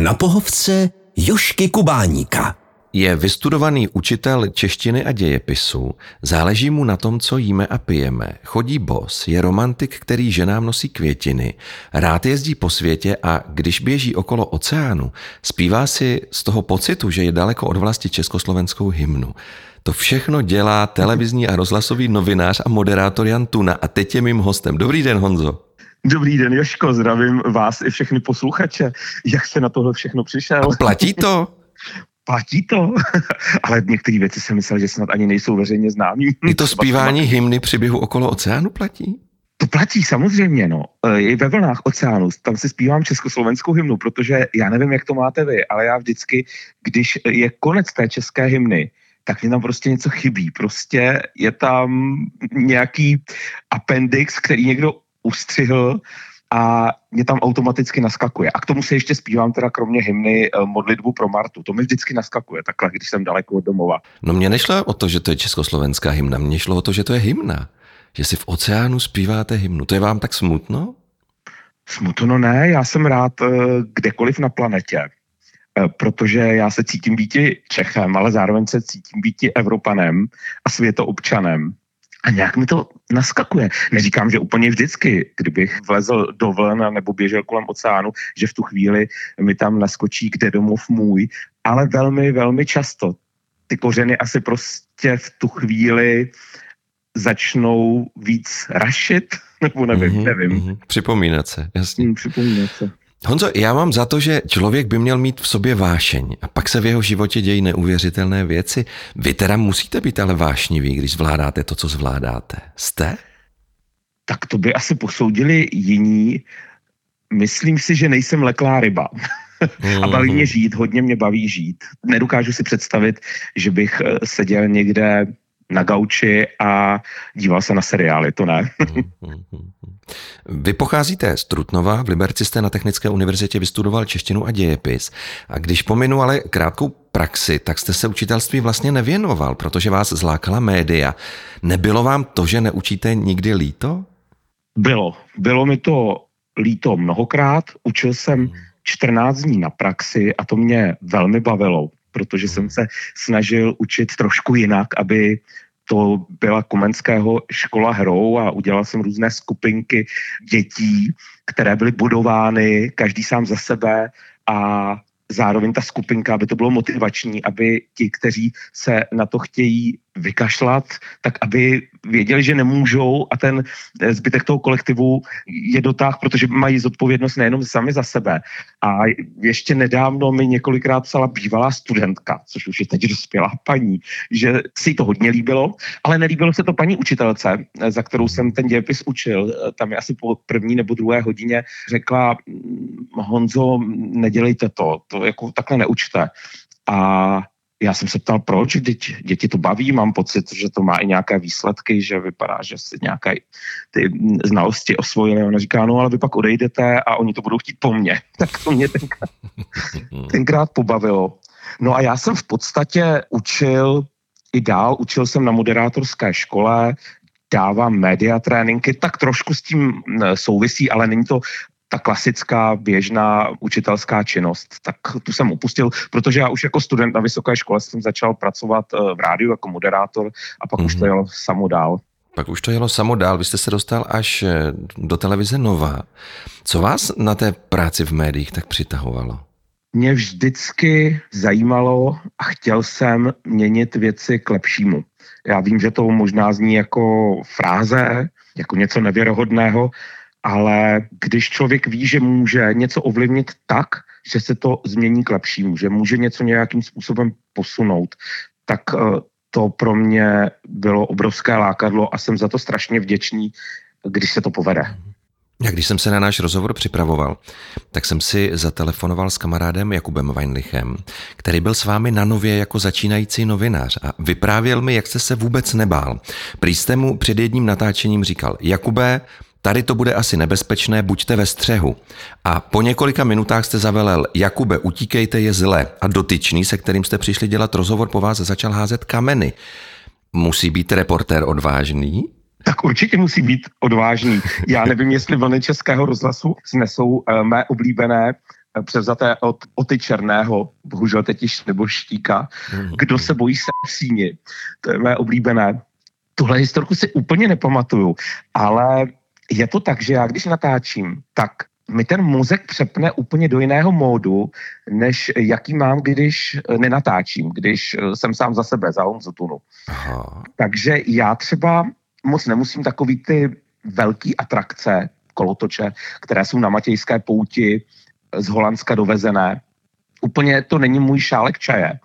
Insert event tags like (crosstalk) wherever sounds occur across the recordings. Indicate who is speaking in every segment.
Speaker 1: Na pohovce Jošky Kubáníka.
Speaker 2: Je vystudovaný učitel češtiny a dějepisu, záleží mu na tom, co jíme a pijeme. Chodí bos, je romantik, který ženám nosí květiny, rád jezdí po světě a když běží okolo oceánu, zpívá si z toho pocitu, že je daleko od vlasti československou hymnu. To všechno dělá televizní a rozhlasový novinář a moderátor Jan Tuna a teď je mým hostem. Dobrý den, Honzo.
Speaker 3: Dobrý den, Joško, zdravím vás i všechny posluchače. Jak se na tohle všechno přišel?
Speaker 2: A platí to? (laughs)
Speaker 3: platí to, (laughs) ale některé věci jsem myslel, že snad ani nejsou veřejně známý.
Speaker 2: I to zpívání hymny při běhu okolo oceánu platí?
Speaker 3: To platí samozřejmě, no. E, I ve vlnách oceánu, tam si zpívám československou hymnu, protože já nevím, jak to máte vy, ale já vždycky, když je konec té české hymny, tak mě tam prostě něco chybí. Prostě je tam nějaký appendix, který někdo ustřihl a mě tam automaticky naskakuje. A k tomu se ještě zpívám teda kromě hymny eh, modlitbu pro Martu. To mi vždycky naskakuje takhle, když jsem daleko od domova.
Speaker 2: No mě nešlo o to, že to je československá hymna, mně šlo o to, že to je hymna. Že si v oceánu zpíváte hymnu. To je vám tak smutno?
Speaker 3: Smutno ne, já jsem rád eh, kdekoliv na planetě eh, protože já se cítím být Čechem, ale zároveň se cítím být Evropanem a světoobčanem. A nějak mi to naskakuje. Neříkám, že úplně vždycky, kdybych vlezl do vln nebo běžel kolem oceánu, že v tu chvíli mi tam naskočí, kde domov můj, ale velmi, velmi často. Ty kořeny asi prostě v tu chvíli začnou víc rašit, (laughs) nebo nevím, mm-hmm, nevím. Mm-hmm.
Speaker 2: Připomínat se, jasně. Mm,
Speaker 3: připomínat se.
Speaker 2: Honzo, já mám za to, že člověk by měl mít v sobě vášeň a pak se v jeho životě dějí neuvěřitelné věci. Vy teda musíte být ale vášniví, když zvládáte to, co zvládáte. Jste?
Speaker 3: Tak to by asi posoudili jiní. Myslím si, že nejsem leklá ryba. (laughs) a baví mě mhm. žít, hodně mě baví žít. Nedokážu si představit, že bych eh, seděl někde na gauči a díval se na seriály, to ne.
Speaker 2: Vy pocházíte z Trutnova, v Liberci jste na Technické univerzitě vystudoval češtinu a dějepis. A když pominu ale krátkou praxi, tak jste se učitelství vlastně nevěnoval, protože vás zlákala média. Nebylo vám to, že neučíte nikdy líto?
Speaker 3: Bylo. Bylo mi to líto mnohokrát. Učil jsem 14 dní na praxi a to mě velmi bavilo protože jsem se snažil učit trošku jinak, aby to byla Komenského škola hrou a udělal jsem různé skupinky dětí, které byly budovány, každý sám za sebe a zároveň ta skupinka, aby to bylo motivační, aby ti, kteří se na to chtějí vykašlat, tak aby věděli, že nemůžou a ten zbytek toho kolektivu je dotáh, protože mají zodpovědnost nejenom sami za sebe. A ještě nedávno mi několikrát psala bývalá studentka, což už je teď dospělá paní, že si to hodně líbilo, ale nelíbilo se to paní učitelce, za kterou jsem ten dějepis učil. Tam je asi po první nebo druhé hodině řekla, Honzo, nedělejte to, to jako takhle neučte. A já jsem se ptal, proč, děti, děti to baví, mám pocit, že to má i nějaké výsledky, že vypadá, že si nějaké ty znalosti osvojili. Ona říká, no ale vy pak odejdete a oni to budou chtít po mně. (laughs) Tak to mě tenkrát, (laughs) tenkrát pobavilo. No a já jsem v podstatě učil i dál, učil jsem na moderátorské škole, dávám média tréninky, tak trošku s tím souvisí, ale není to ta klasická běžná učitelská činnost, tak tu jsem opustil, protože já už jako student na vysoké škole jsem začal pracovat eh, v rádiu jako moderátor a pak mm-hmm. už to mhm. jelo samo dál.
Speaker 2: Pak už to jelo samo dál, vy jste se dostal až eh, do televize Nova. Co vás na té práci v médiích tak přitahovalo?
Speaker 3: Mě vždycky zajímalo a chtěl jsem měnit věci k lepšímu. Já vím, že to možná zní jako fráze, jako něco nevěrohodného, ale když člověk ví, že může něco ovlivnit tak, že se to změní k lepšímu, že může něco nějakým způsobem posunout, tak eh, to pro mě bylo obrovské lákadlo a jsem za to strašně vděčný, když se to povede.
Speaker 2: Já když jsem se na náš rozhovor připravoval, tak jsem si zatelefonoval s kamarádem Jakubem Weinlichem, který byl s vámi na nově jako začínající novinář a vyprávěl mi, jak jste se vůbec nebál. Prý jste mu před jedním natáčením říkal, Jakube, Tady to bude asi nebezpečné, buďte ve střehu. A po několika minutách jste zavelel, Jakube, utíkejte je zle. A dotyčný, se kterým jste přišli dělat rozhovor, po vás začal házet kameny. Musí být reportér odvážný?
Speaker 3: Tak určitě musí být odvážný. Já nevím, jestli vlny Českého rozhlasu snesou uh, mé oblíbené převzaté od Oty Černého, bohužel teď již nebo štíka. Mhm. Kdo se bojí se v síni? To je mé oblíbené. Tuhle historku si úplně nepamatuju, ale je to tak, že já když natáčím, tak mi ten mozek přepne úplně do jiného módu, než jaký mám, když nenatáčím, když jsem sám za sebe, za Honzotunu. Takže já třeba moc nemusím takový ty velký atrakce, kolotoče, které jsou na Matějské pouti z Holandska dovezené. Úplně to není můj šálek čaje.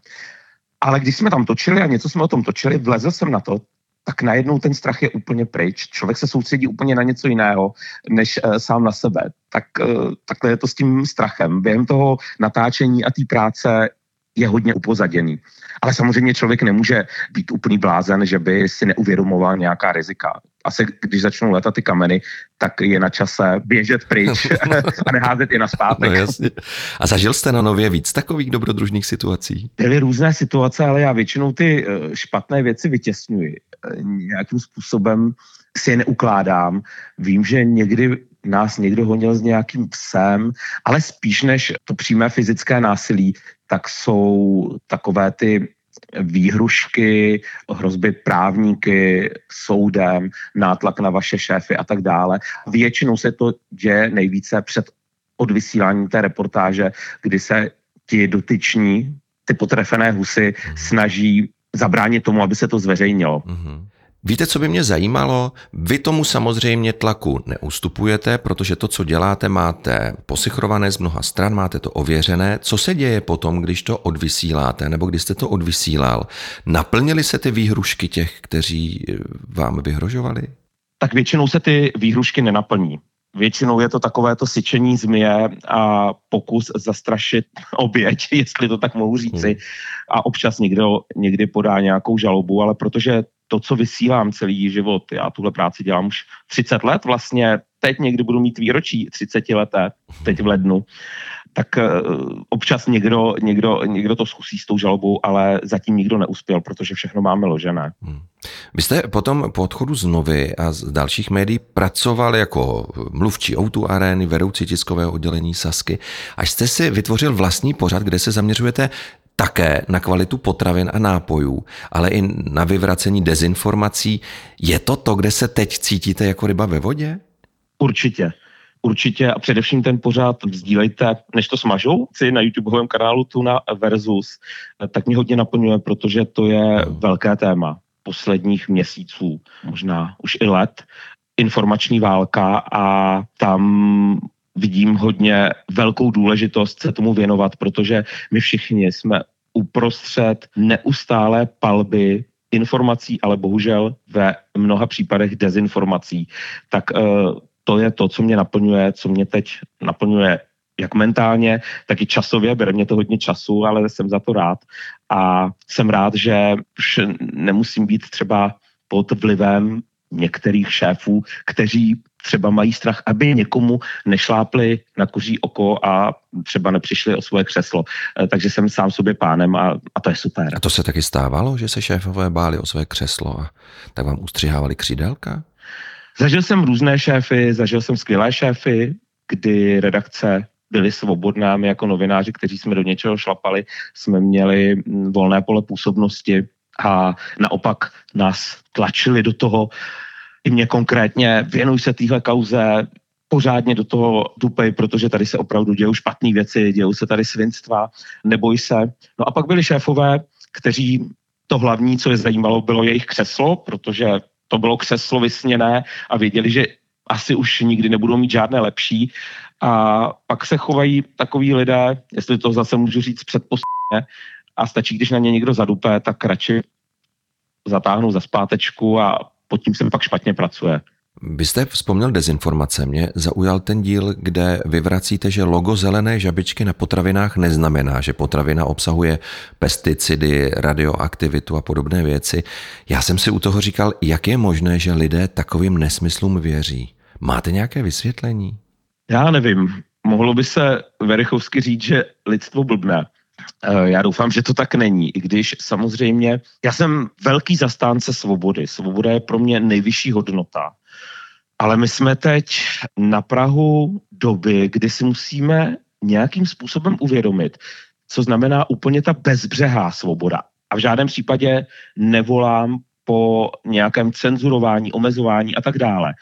Speaker 3: Ale když jsme tam točili a něco jsme o tom točili, vlezl jsem na to, tak najednou ten strach je úplně pryč. Člověk se soustředí úplně na něco jiného, než uh, sám na sebe. Tak uh, takhle je to s tím strachem. Během toho natáčení a té práce je hodně upozaděný. Ale samozřejmě člověk nemůže být úplný blázen, že by si neuvědomoval nějaká rizika. Asi když začnou letat ty kameny, tak je na čase běžet pryč (laughs) a neházet je na zpátek. No, jasně.
Speaker 2: A zažil jste na nově víc takových dobrodružných situací?
Speaker 3: Byly různé situace, ale já většinou ty eh, špatné věci vytěsňuji. Eh, nějakým způsobem si je neukládám. Vím, že někdy nás někdo honil s nějakým psem, ale spíš než to přímé fyzické násilí, tak jsou takové ty výhrušky, hrozby právníky, soudem, nátlak na vaše šéfy a tak dále. Většinou se to děje nejvíce před odvysíláním té reportáže, kdy se ti dotyční, ty potrefené husy snaží zabránit tomu, aby se to zveřejnilo. Mm-hmm.
Speaker 2: Víte, co by mě zajímalo? Vy tomu samozřejmě tlaku neustupujete, protože to, co děláte, máte posichrované z mnoha stran, máte to ověřené. Co se děje potom, když to odvysíláte, nebo když jste to odvysílal? Naplnili se ty výhrušky těch, kteří eh, vám vyhrožovali?
Speaker 3: Tak většinou se ty výhrušky nenaplní. Většinou je to takové to syčení zmije a pokus zastrašit (laughs) oběť, jestli to tak mohu říci. Hmm. A občas někdo někdy podá nějakou žalobu, ale protože to, co vysílám celý život, já tuhle práci dělám už 30 let vlastně, teď někdy budu mít výročí 30 leté, teď v lednu, tak uh, občas někdo, někdo, někdo to zkusí s tou žalobou, ale zatím nikdo neuspěl, protože všechno máme ložené. Hmm.
Speaker 2: Vy jste potom po odchodu z Novy a z dalších médií pracoval jako mluvčí Outu Areny, vedoucí tiskového oddělení Sasky, až jste si vytvořil vlastní pořad, kde se zaměřujete také na kvalitu potravin a nápojů, ale i na vyvracení dezinformací. Je to to, kde se teď cítíte jako ryba ve vodě?
Speaker 3: Určitě. Určitě a především ten pořád sdílejte, než to smažou, si na YouTubeovém kanálu Tuna versus, tak mě hodně naplňuje, protože to je velké téma posledních měsíců, možná už i let, informační válka a tam vidím hodně velkou důležitost se tomu věnovat, protože my všichni jsme uprostřed neustálé palby informací, ale bohužel ve mnoha případech dezinformací. Tak uh, to je to, co mě naplňuje, co mě teď naplňuje jak mentálně, tak i časově, bere mě to hodně času, ale jsem za to rád. A jsem rád, že už nemusím být třeba pod vlivem některých šéfů, kteří třeba mají strach, aby někomu nešlápli na kuří oko a třeba nepřišli o svoje křeslo. Eh, takže jsem sám sobě pánem a, a to je super.
Speaker 2: A to se taky stávalo, že se šéfové báli o své křeslo a tak vám ustřihávali křídelka?
Speaker 3: Zažil jsem různé šéfy, zažil jsem skvělé šéfy, kdy redakce byli svobodná, my jako novináři, kteří jsme do něčeho šlapali, jsme měli volné pole působnosti a naopak nás tlačili do toho, i mě konkrétně, věnuj se téhle kauze, pořádně do toho dupej, protože tady se opravdu dějou špatné věci, dějou se tady svinstva, neboj se. No a pak byli šéfové, kteří to hlavní, co je zajímalo, bylo jejich křeslo, protože to bylo křeslo vysněné a věděli, že asi už nikdy nebudou mít žádné lepší. A pak se chovají takový lidé, jestli to zase můžu říct předposledně, a stačí, když na ně někdo zadupe, tak radši zatáhnou za zpátečku a pod tím se pak špatně pracuje.
Speaker 2: Vy jste vzpomněl dezinformace. Mě zaujal ten díl, kde vyvracíte, že logo zelené žabičky na potravinách neznamená, že potravina obsahuje pesticidy, radioaktivitu a podobné věci. Já jsem si u toho říkal, jak je možné, že lidé takovým nesmyslům věří. Máte nějaké vysvětlení?
Speaker 3: Já nevím. Mohlo by se Verichovsky říct, že lidstvo blbné. Eh, já doufám, že to tak není, i když samozřejmě já jsem velký zastánce svobody. Svoboda je pro mě nejvyšší hodnota. Ale my jsme teď na Prahu doby, kdy si musíme nějakým způsobem uvědomit, co znamená úplně ta bezbřehá svoboda. A v žádném případě nevolám po nějakém cenzurování, omezování a tak dále.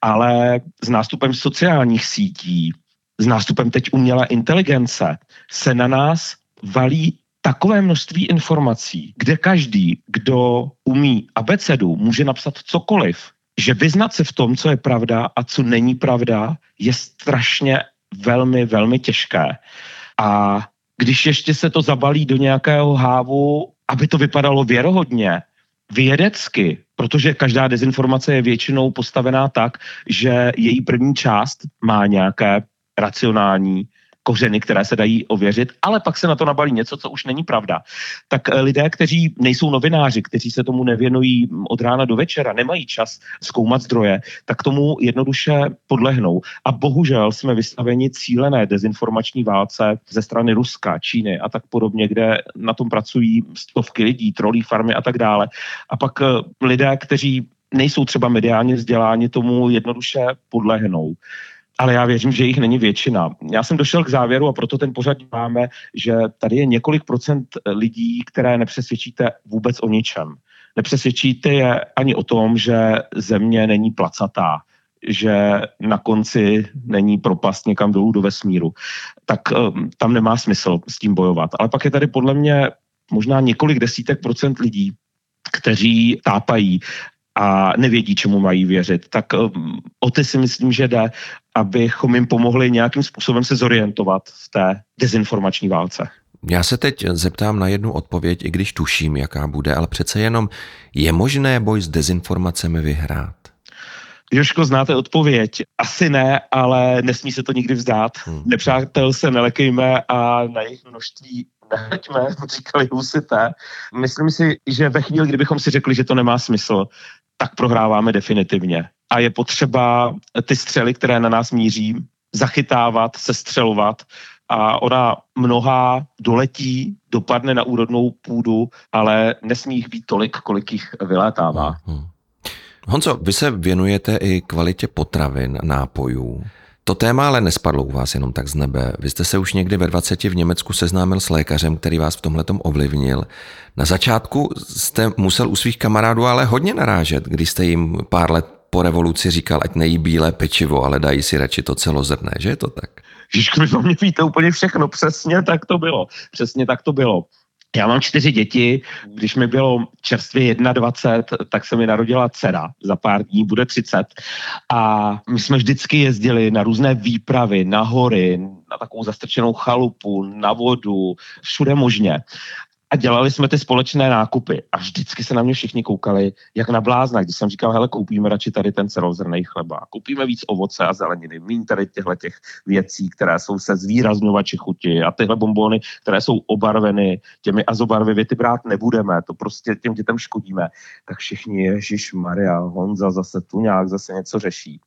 Speaker 3: Ale s nástupem sociálních sítí, s nástupem teď umělé inteligence se na nás valí takové množství informací, kde každý, kdo umí abecedu, může napsat cokoliv, že vyznat se v tom, co je pravda a co není pravda, je strašně velmi, velmi těžké. A když ještě se to zabalí do nějakého hávu, aby to vypadalo věrohodně, vědecky, protože každá dezinformace je většinou postavená tak, že její první část má nějaké racionální kořeny, které se dají ověřit, ale pak se na to nabalí něco, co už není pravda. Tak eh, lidé, kteří nejsou novináři, kteří se tomu nevěnují od rána do večera, nemají čas zkoumat zdroje, tak tomu jednoduše podlehnou. A bohužel jsme vystaveni cílené dezinformační válce ze strany Ruska, Číny a tak podobně, kde na tom pracují stovky lidí, trolí farmy a tak dále. A pak eh, lidé, kteří nejsou třeba mediálně vzděláni, tomu jednoduše podlehnou ale já věřím, že jich není většina. Já jsem došel k závěru a proto ten pořad máme, že tady je několik procent lidí, které nepřesvědčíte vůbec o ničem. Nepřesvědčíte je ani o tom, že země není placatá, že na konci není propast někam dolů do vesmíru. Tak um, tam nemá smysl s tím bojovat. Ale pak je tady podle mě možná několik desítek procent lidí, kteří tápají a nevědí, čemu mají věřit. Tak um, o ty si myslím, že jde, abychom jim pomohli nějakým způsobem se zorientovat v té dezinformační válce.
Speaker 2: Já se teď zeptám na jednu odpověď, i když tuším, jaká bude, ale přece jenom je možné boj s dezinformacemi vyhrát?
Speaker 3: Joško, znáte odpověď? Asi ne, ale nesmí se to nikdy vzdát. Hmm. Nepřátel se nelekejme a na jejich množství nehleďme, (laughs) říkali husité. Myslím si, že ve chvíli, kdybychom si řekli, že to nemá smysl, tak prohráváme definitivně. A je potřeba ty střely, které na nás míří, zachytávat, sestřelovat a ona mnoha doletí, dopadne na úrodnou půdu, ale nesmí jich být tolik, kolik jich vylétává. Hmm.
Speaker 2: Honzo, vy se věnujete i kvalitě potravin, nápojů. To téma ale nespadlo u vás jenom tak z nebe. Vy jste se už někdy ve 20 v Německu seznámil s lékařem, který vás v tomhle ovlivnil. Na začátku jste musel u svých kamarádů ale hodně narážet, když jste jim pár let po revoluci říkal, ať nejí bílé pečivo, ale dají si radši to celozrné, že je to tak?
Speaker 3: Žižku, vy mě víte úplně všechno, přesně tak to bylo. Přesně tak to bylo. Já mám čtyři děti, když mi bylo čerstvě 21, tak se mi narodila dcera, za pár dní bude 30 a my jsme vždycky jezdili na různé výpravy, na hory, na takovou zastrčenou chalupu, na vodu, všude možně a dělali jsme ty společné nákupy a vždycky se na mě všichni koukali jak na blázna, když jsem říkal, hele, koupíme radši tady ten celozrný chleba, koupíme víc ovoce a zeleniny, méně tady těchto těch věcí, které jsou se zvýrazňovači chuti a tyhle bombony, které jsou obarveny těmi azobarvy, ty brát nebudeme, to prostě těm dětem škodíme. Tak všichni, Ježíš Maria, Honza zase tu nějak zase něco řeší.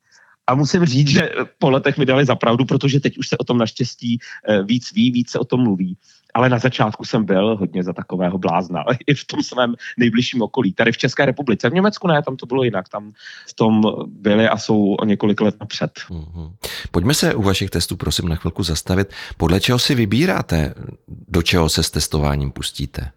Speaker 3: A musím říct, že po letech mi dali zapravdu, protože teď už se o tom naštěstí eh, víc ví, víc se o tom mluví ale na začátku jsem byl hodně za takového blázna, i v tom svém nejbližším okolí. Tady v České republice, v Německu ne, tam to bylo jinak, tam v tom byli a jsou o několik let napřed. Mm-hmm.
Speaker 2: Pojďme se u vašich testů prosím na chvilku zastavit. Podle čeho si vybíráte, do čeho se s testováním pustíte?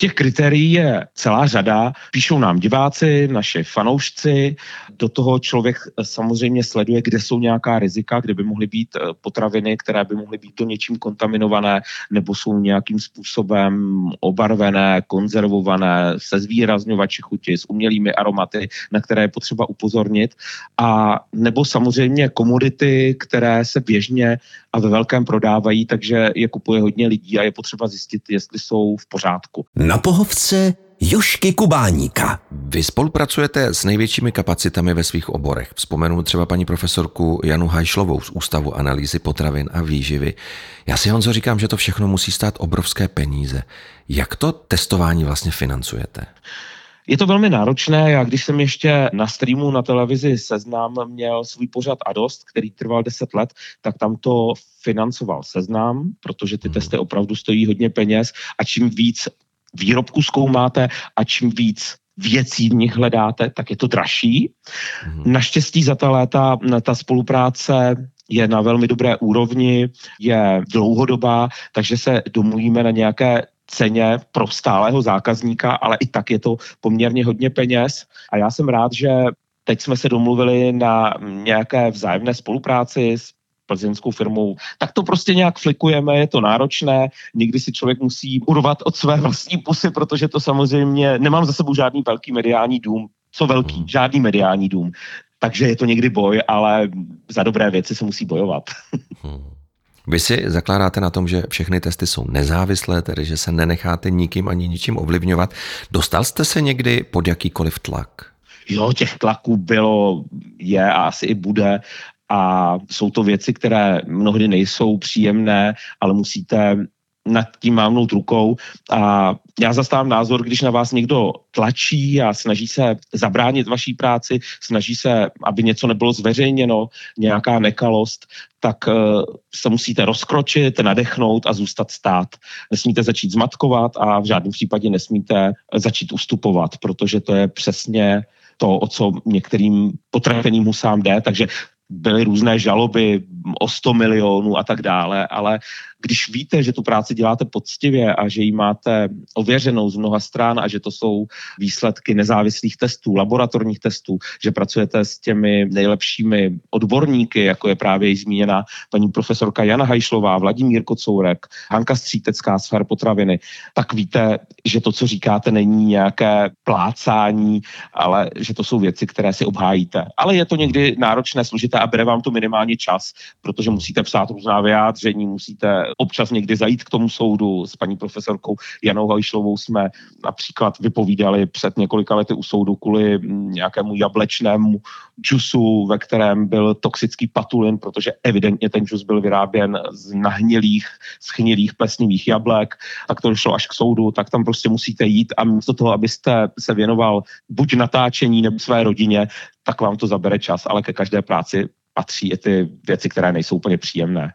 Speaker 3: Těch kritérií je celá řada. Píšou nám diváci, naši fanoušci, do toho člověk samozřejmě sleduje, kde jsou nějaká rizika, kde by mohly být eh, potraviny, které by mohly být do něčím kontaminované nebo jsou nějakým způsobem obarvené, konzervované, se zvýrazňovači chuti, s umělými aromaty, na které je potřeba upozornit. A nebo samozřejmě komodity, které se běžně a ve velkém prodávají, takže je kupuje hodně lidí a je potřeba zjistit, jestli jsou v pořádku.
Speaker 1: Na pohovce Jošky Kubáníka.
Speaker 2: Vy spolupracujete s největšími kapacitami ve svých oborech. Vzpomenu třeba paní profesorku Janu Hajšlovou z Ústavu analýzy potravin a výživy. Já si Honzo říkám, že to všechno musí stát obrovské peníze. Jak to testování vlastně financujete?
Speaker 3: Je to velmi náročné. Já když jsem ještě na streamu na televizi Seznam měl svůj pořad Adost, který trval 10 let, tak tam to financoval Seznam, protože ty testy opravdu stojí hodně peněz a čím víc výrobku zkoumáte a čím víc věcí v nich hledáte, tak je to dražší. Mm-hmm. Naštěstí za ta léta ta spolupráce je na velmi dobré úrovni, je dlouhodobá, takže se domluvíme na nějaké ceně pro stálého zákazníka, ale i tak je to poměrně hodně peněz. A já jsem rád, že teď jsme se domluvili na nějaké vzájemné spolupráci s plzeňskou firmou, tak to prostě nějak flikujeme, je to náročné, někdy si člověk musí urvat od své vlastní pusy, protože to samozřejmě, nemám za sebou žádný velký mediální dům, co velký, hmm. žádný mediální dům. Takže je to někdy boj, ale za dobré věci se musí bojovat. (laughs) Hmm.
Speaker 2: Vy si zakládáte na tom, že všechny testy jsou nezávislé, tedy že se nenecháte nikým ani ničím ovlivňovat. Dostal jste se někdy pod jakýkoliv tlak?
Speaker 3: Jo, těch tlaků bylo, je a asi i bude a jsou to věci, které mnohdy nejsou příjemné, ale musíte nad tím mávnout rukou a já zastávám názor, když na vás někdo tlačí a snaží se zabránit vaší práci, snaží se, aby něco nebylo zveřejněno, nějaká nekalost, tak uh, se musíte rozkročit, nadechnout a zůstat stát. Nesmíte začít zmatkovat a v žádném případě nesmíte začít ustupovat, protože to je přesně to, o co některým potraveným husám jde, takže byly různé žaloby o 100 milionů a tak dále, ale když víte, že tu práci děláte poctivě a že ji máte ověřenou z mnoha stran a že to jsou výsledky nezávislých testů, laboratorních testů, že pracujete s těmi nejlepšími odborníky, jako je právě již zmíněna paní profesorka Jana Hajšlová, Vladimír Kocourek, Hanka Střítecká z potraviny, tak víte, že to, co říkáte, není nějaké plácání, ale že to jsou věci, které si obhájíte. Ale je to někdy náročné, složité a bere vám to minimálně čas, protože musíte psát různá vyjádření, musíte občas někdy zajít k tomu soudu. S paní profesorkou Janou Hajšlovou jsme například vypovídali před několika lety u soudu kvůli nějakému jablečnému džusu, ve kterém byl toxický patulin, protože evidentně ten džus byl vyráběn z nahnilých, schnilých plesnivých jablek, tak to došlo až k soudu, tak tam prostě musíte jít a místo toho, abyste se věnoval buď natáčení nebo své rodině, tak vám to zabere čas, ale ke každé práci patří i ty věci, které nejsou úplně příjemné.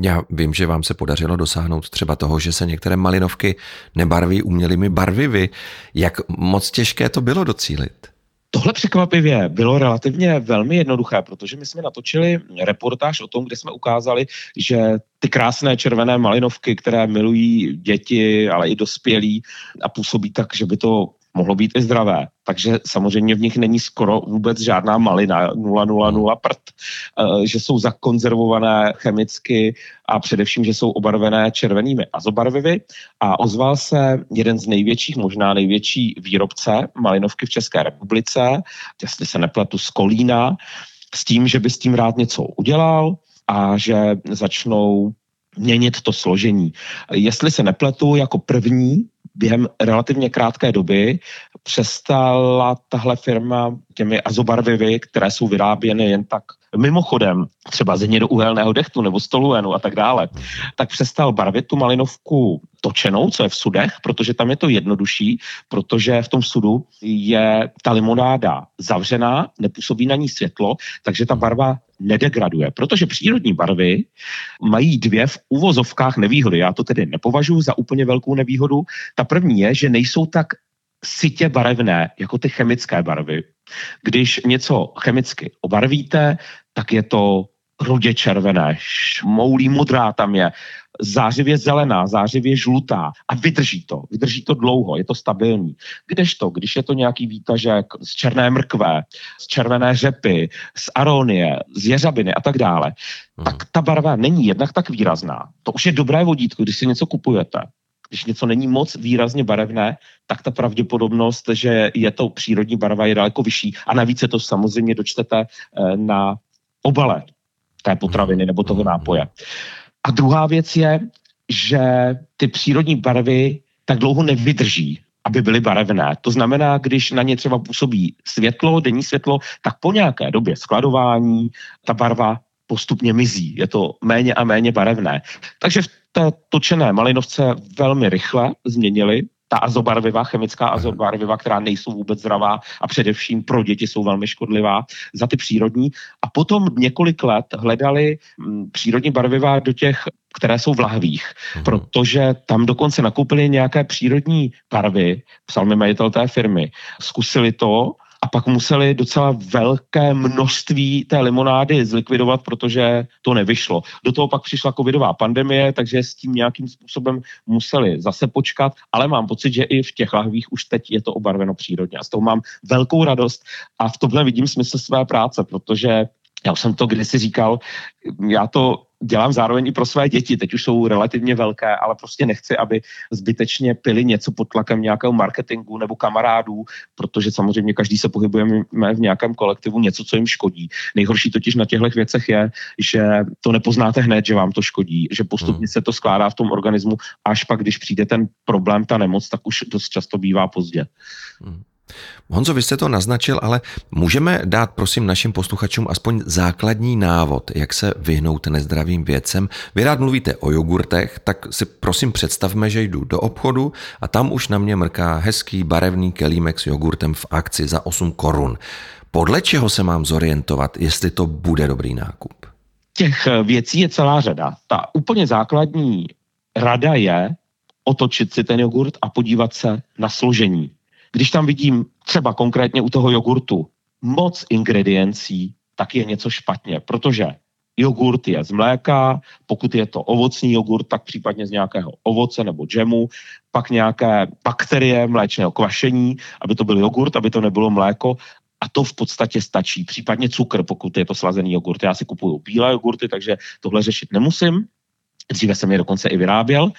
Speaker 2: Já vím, že vám se podařilo dosáhnout třeba toho, že se některé malinovky nebarví umělými barvivy. Jak moc těžké to bylo docílit?
Speaker 3: Tohle překvapivě bylo relativně velmi jednoduché, protože my jsme natočili reportáž o tom, kde jsme ukázali, že ty krásné červené malinovky, které milují děti, ale i dospělí a působí tak, že by to mohlo být i zdravé. Takže samozřejmě v nich není skoro vůbec žádná malina, 000 prd, eh, že jsou zakonzervované chemicky a především, že jsou obarvené červenými azobarvivy. A ozval se jeden z největších, možná největší výrobce malinovky v České republice, jestli se nepletu z Kolína, s tím, že by s tím rád něco udělal a že začnou měnit to složení. Jestli se nepletu, jako první během relativně krátké doby přestala tahle firma těmi azobarvivy, které jsou vyráběny jen tak mimochodem, třeba z hnědouhelného dechtu nebo stoluenu a tak dále, tak přestal barvit tu malinovku točenou, co je v sudech, protože tam je to jednodušší, protože v tom sudu je ta limonáda zavřená, nepůsobí na ní světlo, takže ta barva nedegraduje, protože přírodní barvy mají dvě v uvozovkách nevýhody. Já to tedy nepovažuji za úplně velkou nevýhodu. Ta první je, že nejsou tak sitě barevné jako ty chemické barvy. Když něco chemicky obarvíte, tak je to rudě červené, šmoulí modrá tam je, zářivě zelená, zářivě žlutá a vydrží to, vydrží to dlouho, je to stabilní. Kdežto, když je to nějaký výtažek z černé mrkve, z červené řepy, z aronie, z jeřabiny a tak dále, hmm. tak ta barva není jednak tak výrazná. To už je dobré vodítko, když si něco kupujete. Když něco není moc výrazně barevné, tak ta pravděpodobnost, že je to přírodní barva, je daleko vyšší. A navíc se to samozřejmě dočtete eh, na obale té potraviny nebo toho nápoje. A druhá věc je, že ty přírodní barvy tak dlouho nevydrží, aby byly barevné. To znamená, když na ně třeba působí světlo, denní světlo, tak po nějaké době skladování ta barva postupně mizí. Je to méně a méně barevné. Takže v té točené malinovce velmi rychle změnili ta azobarviva, chemická azobarviva, která nejsou vůbec zdravá a především pro děti jsou velmi škodlivá, za ty přírodní. A potom několik let hledali mm, přírodní barviva do těch, které jsou v lahvích, mm. protože tam dokonce nakoupili nějaké přírodní barvy, psal mi majitel té firmy, zkusili to a pak museli docela velké množství té limonády zlikvidovat, protože to nevyšlo. Do toho pak přišla covidová pandemie, takže s tím nějakým způsobem museli zase počkat, ale mám pocit, že i v těch lahvích už teď je to obarveno přírodně. A z toho mám velkou radost. A v tomhle vidím smysl své práce, protože já už jsem to kdysi říkal, já to dělám zároveň i pro své děti, teď už jsou relativně velké, ale prostě nechci, aby zbytečně pili něco pod tlakem nějakého marketingu nebo kamarádů, protože samozřejmě každý se pohybujeme v nějakém kolektivu něco, co jim škodí. Nejhorší totiž na těchto věcech je, že to nepoznáte hned, že vám to škodí, že postupně hmm. se to skládá v tom organismu, až pak, když přijde ten problém, ta nemoc, tak už dost často bývá pozdě. Hmm.
Speaker 2: Honzo, vy jste to naznačil, ale můžeme dát prosím našim posluchačům aspoň základní návod, jak se vyhnout nezdravým věcem. Vy rád mluvíte o jogurtech, tak si prosím představme, že jdu do obchodu a tam už na mě mrká hezký barevný kelímek s jogurtem v akci za 8 korun. Podle čeho se mám zorientovat, jestli to bude dobrý nákup?
Speaker 3: Těch eh, věcí je celá řada. Ta úplně základní rada je otočit si ten jogurt a podívat se na složení když tam vidím třeba konkrétně u toho jogurtu moc ingrediencí, tak je něco špatně, protože jogurt je z mléka, pokud je to ovocný jogurt, tak případně z nějakého ovoce nebo džemu, pak nějaké bakterie mléčného kvašení, aby to byl jogurt, aby to nebylo mléko a to v podstatě stačí. Případně cukr, pokud je to slazený jogurt. Já si kupuju bílé jogurty, takže tohle řešit nemusím. Dříve jsem je dokonce i vyráběl.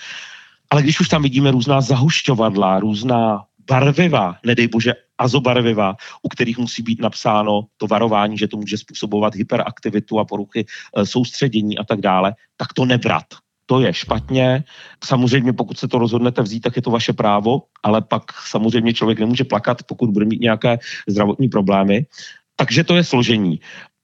Speaker 3: Ale když už tam vidíme různá zahušťovadla, různá barviva, nedej bože azobarviva, u kterých musí být napsáno to varování, že to může způsobovat hyperaktivitu a poruchy e, soustředění a tak dále, tak to nebrat. To je špatně. Samozřejmě, pokud se to rozhodnete vzít, tak je to vaše právo, ale pak samozřejmě člověk nemůže plakat, pokud bude mít nějaké zdravotní problémy. Takže to je složení.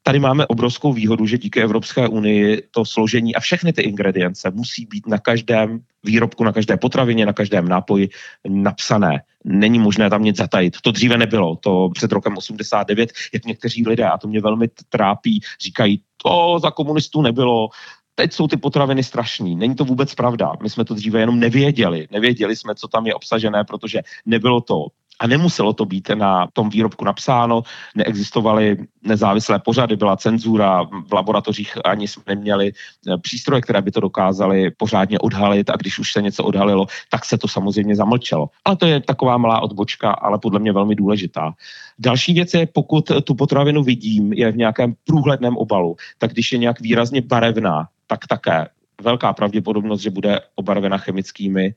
Speaker 3: Tady máme obrovskou výhodu, že díky Evropské unii to složení a všechny ty ingredience musí být na každém výrobku, na každé potravině, na každém nápoji napsané. Není možné tam nic zatajit. To dříve nebylo. To před rokem 89, jak někteří lidé, a to mě velmi trápí, říkají, to za komunistů nebylo, teď jsou ty potraviny strašný. Není to vůbec pravda. My jsme to dříve jenom nevěděli. Nevěděli jsme, co tam je obsažené, protože nebylo to a nemuselo to být na tom výrobku napsáno, neexistovaly nezávislé pořady, byla cenzura, v laboratořích ani jsme neměli eh, přístroje, které by to dokázaly pořádně odhalit a když už se něco odhalilo, tak se to samozřejmě zamlčelo. Ale to je taková malá odbočka, ale podle mě velmi důležitá. Další věc je, pokud tu potravinu vidím, je v nějakém průhledném obalu, tak když je nějak výrazně barevná, tak také velká pravděpodobnost, že bude obarvena chemickými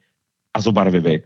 Speaker 3: azobarvivy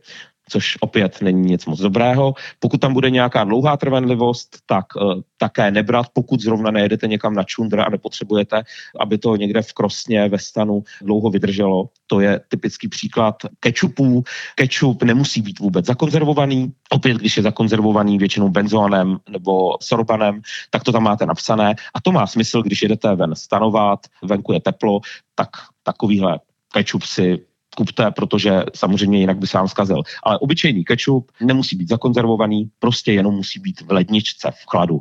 Speaker 3: což opět není nic moc dobrého. Pokud tam bude nějaká dlouhá trvanlivost, tak uh, také nebrat, pokud zrovna nejedete někam na čundr a nepotřebujete, aby to někde v krosně ve stanu dlouho vydrželo. To je typický příklad kečupů. Kečup nemusí být vůbec zakonzervovaný. Opět, když je zakonzervovaný většinou benzoanem nebo sorbanem, tak to tam máte napsané. A to má smysl, když jedete ven stanovat, venku je teplo, tak takovýhle kečup si kupte, protože samozřejmě jinak by se vám zkazil. Ale obyčejný kečup nemusí být zakonzervovaný, prostě jenom musí být v ledničce, v chladu.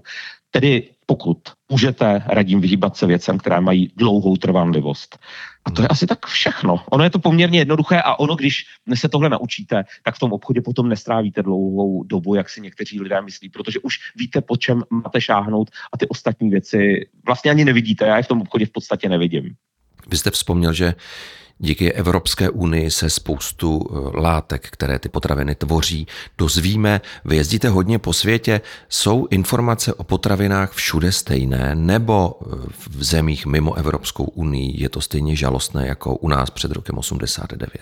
Speaker 3: Tedy pokud můžete, radím vyhýbat se věcem, které mají dlouhou trvanlivost. A to je asi tak všechno. Ono je to poměrně jednoduché a ono, když se tohle naučíte, tak v tom obchodě potom nestrávíte dlouhou dobu, jak si někteří lidé myslí, protože už víte, po čem máte šáhnout a ty ostatní věci vlastně ani nevidíte. Já je v tom obchodě v podstatě nevidím.
Speaker 2: Vy jste vzpomněl, že Díky Evropské unii se spoustu eh, látek, které ty potraviny tvoří, dozvíme. Vy jezdíte hodně po světě. Jsou informace o potravinách všude stejné, nebo eh, v zemích mimo Evropskou unii je to stejně žalostné jako u nás před rokem 89?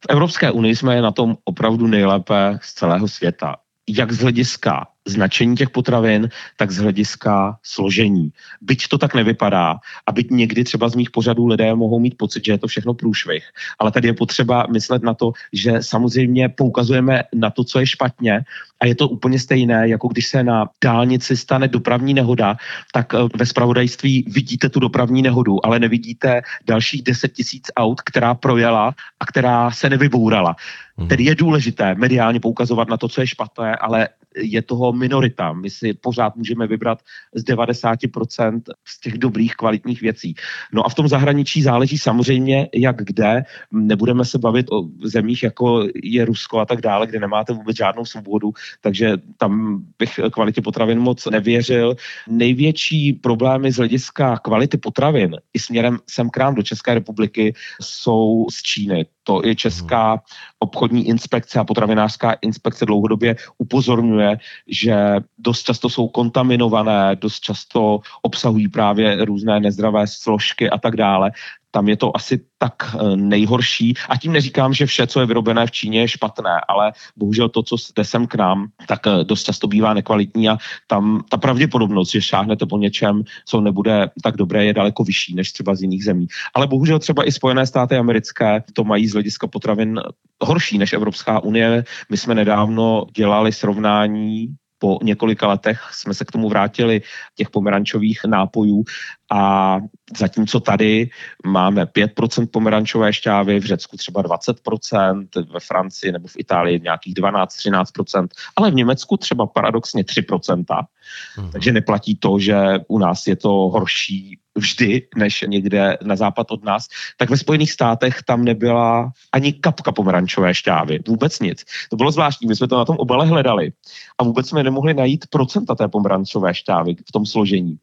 Speaker 3: V Evropské unii jsme na tom opravdu nejlépe z celého světa. Jak z hlediska značení těch potravin, tak z hlediska složení. Byť to tak nevypadá a byť někdy třeba z mých pořadů lidé mohou mít pocit, že je to všechno průšvih. Ale tady je potřeba myslet na to, že samozřejmě poukazujeme na to, co je špatně a je to úplně stejné, jako když se na dálnici stane dopravní nehoda, tak eh, ve spravodajství vidíte tu dopravní nehodu, ale nevidíte dalších 10 tisíc aut, která projela a která se nevybourala. Hmm. Tedy je důležité mediálně poukazovat na to, co je špatné, ale je toho minorita. My si pořád můžeme vybrat z 90% z těch dobrých, kvalitních věcí. No a v tom zahraničí záleží samozřejmě, jak kde. Nebudeme se bavit o zemích, jako je Rusko a tak dále, kde nemáte vůbec žádnou svobodu, takže tam bych kvalitě potravin moc nevěřil. Největší problémy z hlediska kvality potravin i směrem sem k nám do České republiky jsou z Číny. To je Česká obchodní inspekce a potravinářská inspekce dlouhodobě upozorňuje, že dost často jsou kontaminované, dost často obsahují právě různé nezdravé složky a tak dále tam je to asi tak eh, nejhorší. A tím neříkám, že vše, co je vyrobené v Číně, je špatné, ale bohužel to, co jde sem k nám, tak eh, dost často bývá nekvalitní a tam ta pravděpodobnost, že šáhnete po něčem, co nebude tak dobré, je daleko vyšší než třeba z jiných zemí. Ale bohužel třeba i Spojené státy americké to mají z hlediska potravin horší než Evropská unie. My jsme nedávno dělali srovnání po několika letech jsme se k tomu vrátili těch pomerančových nápojů a zatímco tady máme 5% pomerančové šťávy, v Řecku třeba 20%, ve Francii nebo v Itálii nějakých 12-13%, ale v Německu třeba paradoxně 3%. Mm-hmm. Takže neplatí to, že u nás je to horší vždy, než někde na západ od nás, tak ve Spojených státech tam nebyla ani kapka pomerančové šťávy. Vůbec nic. To bylo zvláštní. My jsme to na tom obale hledali a vůbec jsme nemohli najít procenta té pomerančové šťávy v tom složení.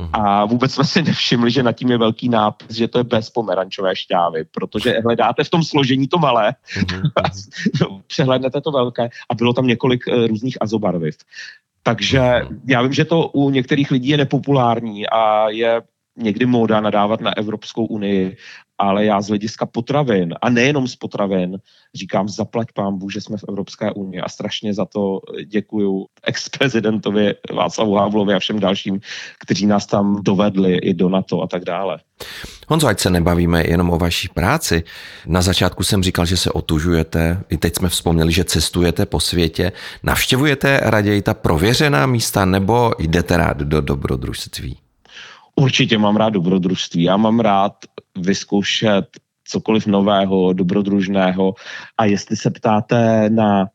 Speaker 3: Mm-hmm. A vůbec jsme si nevšimli, že nad tím je velký nápis, že to je bez pomerančové šťávy, protože hledáte v tom složení to malé, (laughs) mm-hmm. přehlednete to velké a bylo tam několik uh, různých azobarviv. Takže já vím, že to u některých lidí je nepopulární a je někdy móda nadávat na Evropskou unii, ale já z hlediska potravin, a nejenom z potravin, říkám zaplať pámbu, že jsme v Evropské unii a strašně za to děkuju ex-prezidentovi Václavu Havlovi a všem dalším, kteří nás tam dovedli i do NATO a tak dále.
Speaker 2: Honzo, ať se nebavíme jenom o vaší práci. Na začátku jsem říkal, že se otužujete, i teď jsme vzpomněli, že cestujete po světě. Navštěvujete raději ta prověřená místa nebo jdete rád do dobrodružství?
Speaker 3: Určitě mám rád dobrodružství. Já mám rád vyzkoušet cokoliv nového, dobrodružného. A jestli se ptáte na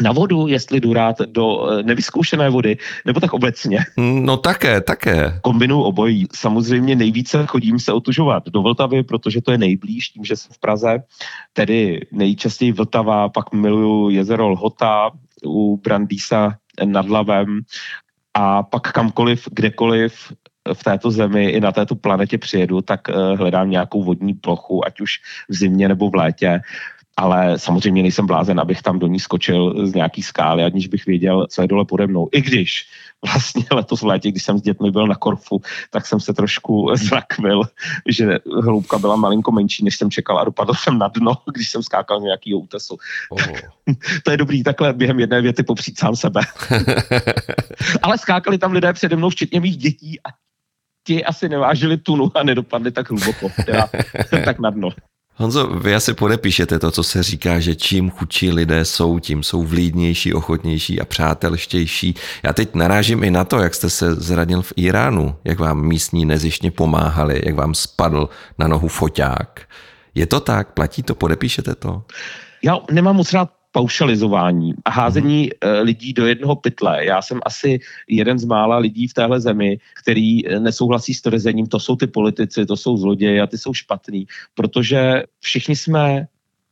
Speaker 3: na vodu, jestli jdu rád do eh, nevyzkoušené vody, nebo tak obecně.
Speaker 2: No také, také.
Speaker 3: Kombinu obojí. Samozřejmě nejvíce chodím se otužovat do Vltavy, protože to je nejblíž, tím, že jsem v Praze. Tedy nejčastěji Vltava, pak miluju jezero Lhota u Brandýsa nad Lavem a pak kamkoliv, kdekoliv v této zemi i na této planetě přijedu, tak uh, hledám nějakou vodní plochu, ať už v zimě nebo v létě. Ale samozřejmě nejsem blázen, abych tam do ní skočil z nějaký skály, aniž bych věděl, co je dole pode mnou. I když vlastně (laughs) letos v létě, když jsem s dětmi byl na Korfu, tak jsem se trošku (laughs) zrakvil, že hloubka byla malinko menší, než jsem čekal a dopadl jsem na dno, (laughs) když jsem skákal nějaký útesu. Oh. to je dobrý takhle během jedné věty popřít sám sebe. Ale skákali tam lidé přede mnou, včetně mých dětí a ti asi nevážili tunu a nedopadli tak hluboko, teda (laughs) tak na dno.
Speaker 2: Honzo, vy asi podepíšete to, co se říká, že čím chudší lidé jsou, tím jsou vlídnější, ochotnější a přátelštější. Já teď narážím i na to, jak jste se zranil v Iránu, jak vám místní nezištně pomáhali, jak vám spadl na nohu foťák. Je to tak? Platí to? Podepíšete to?
Speaker 3: Já nemám moc rád paušalizování a házení mm. lidí do jednoho pytle. Já jsem asi jeden z mála lidí v téhle zemi, který eh, nesouhlasí s tvrzením, to jsou ty politici, to jsou zloději a ty jsou špatný, protože všichni jsme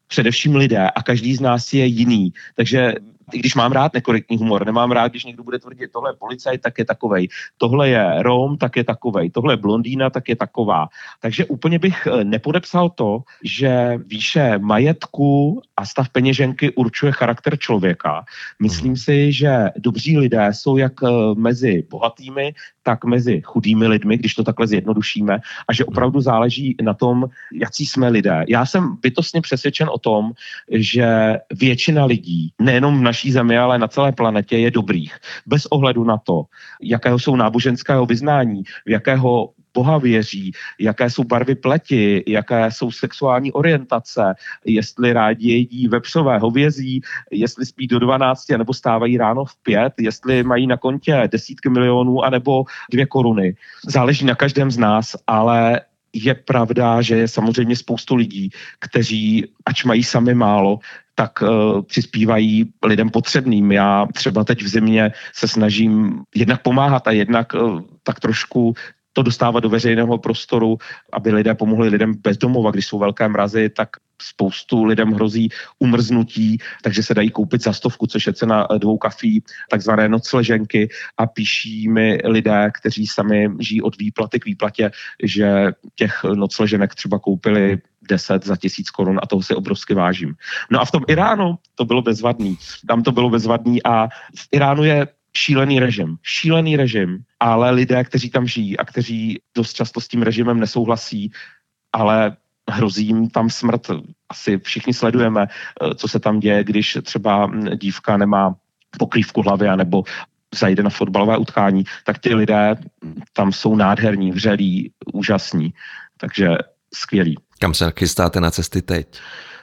Speaker 3: především lidé a každý z nás je jiný. Takže i když mám rád nekorektní humor, nemám rád, když někdo bude tvrdit, tohle je policajt, tak je takovej, tohle je Rom, tak je takovej, tohle je blondýna, tak je taková. Takže úplně bych eh, nepodepsal to, že výše majetku a stav peněženky určuje charakter člověka. Myslím hmm. si, že dobří lidé jsou jak eh, mezi bohatými, tak mezi chudými lidmi, když to takhle zjednodušíme, a že opravdu záleží na tom, jaký jsme lidé. Já jsem bytostně přesvědčen o tom, že většina lidí, nejenom v naší zemi, ale na celé planetě, je dobrých. Bez ohledu na to, jakého jsou náboženského vyznání, v jakého Boha věří, jaké jsou barvy pleti, jaké jsou sexuální orientace, jestli rádi jedí vepřové hovězí, jestli spí do 12 nebo stávají ráno v pět, jestli mají na kontě desítky milionů anebo dvě koruny. Záleží na každém z nás, ale je pravda, že je samozřejmě spoustu lidí, kteří, ač mají sami málo, tak uh, přispívají lidem potřebným. Já třeba teď v zimě se snažím jednak pomáhat a jednak uh, tak trošku to dostávat do veřejného prostoru, aby lidé pomohli lidem bez domova, když jsou velké mrazy, tak spoustu lidem hrozí umrznutí, takže se dají koupit za stovku, což je cena dvou kafí, takzvané nocleženky a píší mi lidé, kteří sami žijí od výplaty k výplatě, že těch nocleženek třeba koupili 10 za tisíc korun a toho si obrovsky vážím. No a v tom Iránu to bylo bezvadný. Tam to bylo bezvadný a v Iránu je šílený režim. Šílený režim, ale lidé, kteří tam žijí a kteří dost často s tím režimem nesouhlasí, ale hrozí jim tam smrt. Asi všichni sledujeme, eh, co se tam děje, když třeba hm, dívka nemá pokrývku hlavy, nebo zajde na fotbalové utkání, tak ti lidé tam jsou nádherní, vřelí, úžasní. Takže skvělý.
Speaker 2: Kam se chystáte na cesty teď?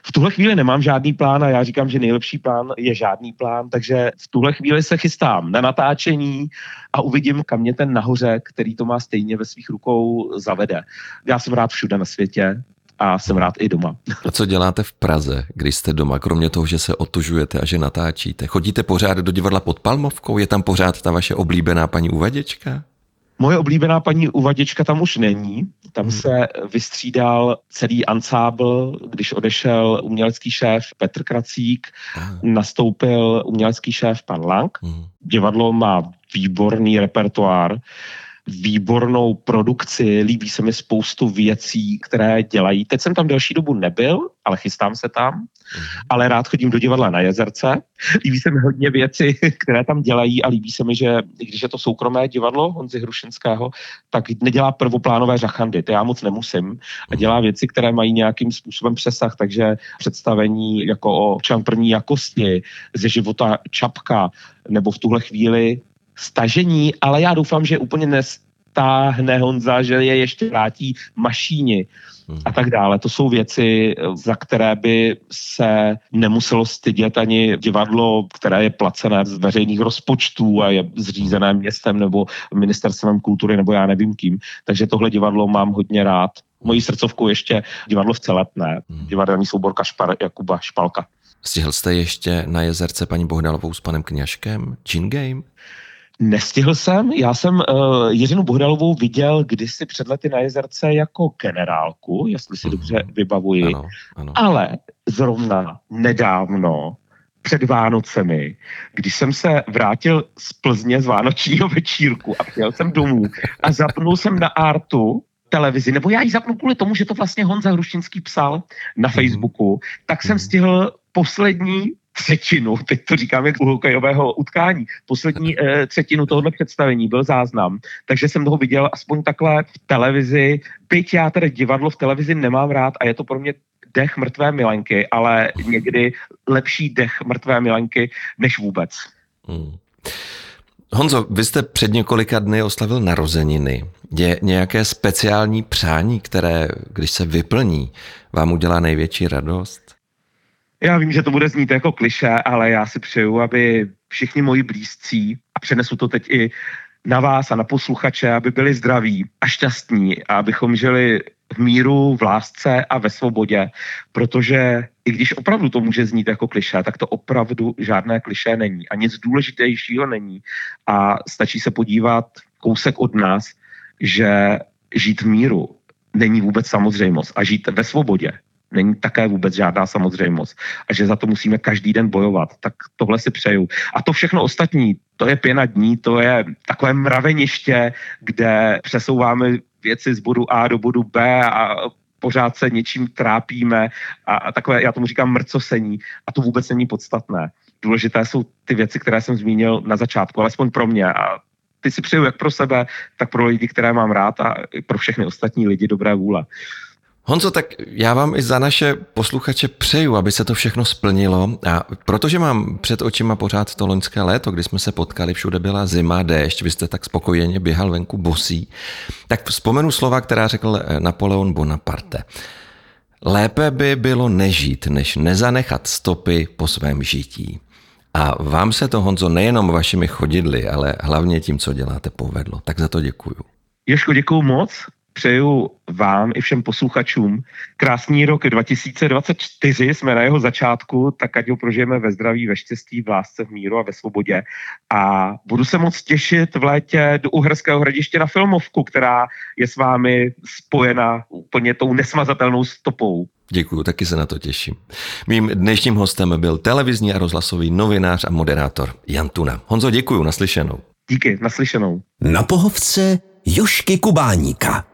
Speaker 3: V tuhle chvíli nemám žádný plán a já říkám, že nejlepší plán je žádný plán, takže v tuhle chvíli se chystám na natáčení a uvidím, kam mě ten nahoře, který to má stejně ve svých rukou, zavede. Já jsem rád všude na světě, a jsem rád i doma.
Speaker 2: A co děláte v Praze, když jste doma, kromě toho, že se otužujete a že natáčíte? Chodíte pořád do divadla pod Palmovkou? Je tam pořád ta vaše oblíbená paní Uvaděčka?
Speaker 3: Moje oblíbená paní uvaděčka tam už není. Tam hmm. se vystřídal celý ansábl, když odešel umělecký šéf Petr Kracík, nastoupil umělecký šéf pan Lang. Hmm. Divadlo má výborný repertoár výbornou produkci, líbí se mi spoustu věcí, které dělají. Teď jsem tam delší dobu nebyl, ale chystám se tam, mhm. ale rád chodím do divadla na Jezerce. Líbí se mi hodně věci, (laughs) které tam dělají a líbí se mi, že když je to soukromé divadlo Honzi Hrušinského, tak nedělá prvoplánové žachandy, to já moc nemusím a mhm. dělá věci, které mají nějakým způsobem přesah, takže představení jako o občan první jakosti ze života Čapka nebo v tuhle chvíli stažení, ale já doufám, že úplně nestáhne Honza, že je ještě vrátí mašíni hmm. a tak dále. To jsou věci, za které by se nemuselo stydět ani divadlo, které je placené z veřejných rozpočtů a je zřízené městem nebo ministerstvem kultury nebo já nevím kým. Takže tohle divadlo mám hodně rád. Mojí srdcovku ještě divadlo v Celetné, hmm. divadelní soubor Kašpar Jakuba Špalka.
Speaker 2: Stihl jste ještě na jezerce paní Bohdalovou s panem Kňažkem? Chin Game?
Speaker 3: Nestihl jsem, já jsem uh, Jiřinu Bohdalovou viděl kdysi před lety na jezerce jako generálku, jestli si mm. dobře vybavuji, ano, ano. ale zrovna nedávno před Vánocemi, když jsem se vrátil z Plzně z Vánočního večírku a přijel jsem domů a zapnul jsem na Artu televizi, nebo já ji zapnu kvůli tomu, že to vlastně Honza Hrušinský psal na mhm. Facebooku, tak jsem mhm. stihl poslední třetinu, teď to říkám jak u hokejového utkání, poslední eh, třetinu tohohle představení byl záznam, takže jsem toho viděl aspoň takhle v televizi, byť já tedy divadlo v televizi nemám rád a je to pro mě dech mrtvé milenky, ale někdy lepší dech mrtvé milenky než vůbec. Hmm.
Speaker 2: Honzo, vy jste před několika dny oslavil narozeniny. Je nějaké speciální přání, které, když se vyplní, vám udělá největší radost?
Speaker 3: Já vím, že to bude znít jako kliše, ale já si přeju, aby všichni moji blízcí, a přenesu to teď i na vás a na posluchače, aby byli zdraví a šťastní a abychom žili v míru, v lásce a ve svobodě, protože i když opravdu to může znít jako kliše, tak to opravdu žádné kliše není a nic důležitějšího není. A stačí se podívat kousek od nás, že žít v míru není vůbec samozřejmost a žít ve svobodě není také vůbec žádná samozřejmost a že za to musíme každý den bojovat. Tak tohle si přeju. A to všechno ostatní, to je pěna dní, to je takové mraveniště, kde přesouváme věci z bodu A do bodu B a pořád se něčím trápíme a, a takové, já tomu říkám mrcosení a to vůbec není podstatné. Důležité jsou ty věci, které jsem zmínil na začátku, alespoň pro mě a ty si přeju jak pro sebe, tak pro lidi, které mám rád a pro všechny ostatní lidi dobré vůle.
Speaker 2: Honzo, tak já vám i za naše posluchače přeju, aby se to všechno splnilo. A protože mám před očima pořád to loňské léto, kdy jsme se potkali, všude byla zima, déšť, vy jste tak spokojeně běhal venku bosí, tak vzpomenu slova, která řekl eh, Napoleon Bonaparte. Lépe by bylo nežít, než nezanechat stopy po svém žití. A vám se to, Honzo, nejenom vašimi chodidly, ale hlavně tím, co děláte, povedlo. Tak za to děkuju.
Speaker 3: Ježko, děkuju moc přeju vám i všem posluchačům krásný rok 2024, jsme na jeho začátku, tak ať ho prožijeme ve zdraví, ve štěstí, v lásce, v míru a ve svobodě. A budu se moc těšit v létě do Uherského hradiště na filmovku, která je s vámi spojena úplně tou nesmazatelnou stopou.
Speaker 2: Děkuju, taky se na to těším. Mým dnešním hostem byl televizní a rozhlasový novinář a moderátor Jan Tuna. Honzo, děkuju, naslyšenou.
Speaker 3: Díky, naslyšenou.
Speaker 1: Na pohovce Jošky Kubáníka.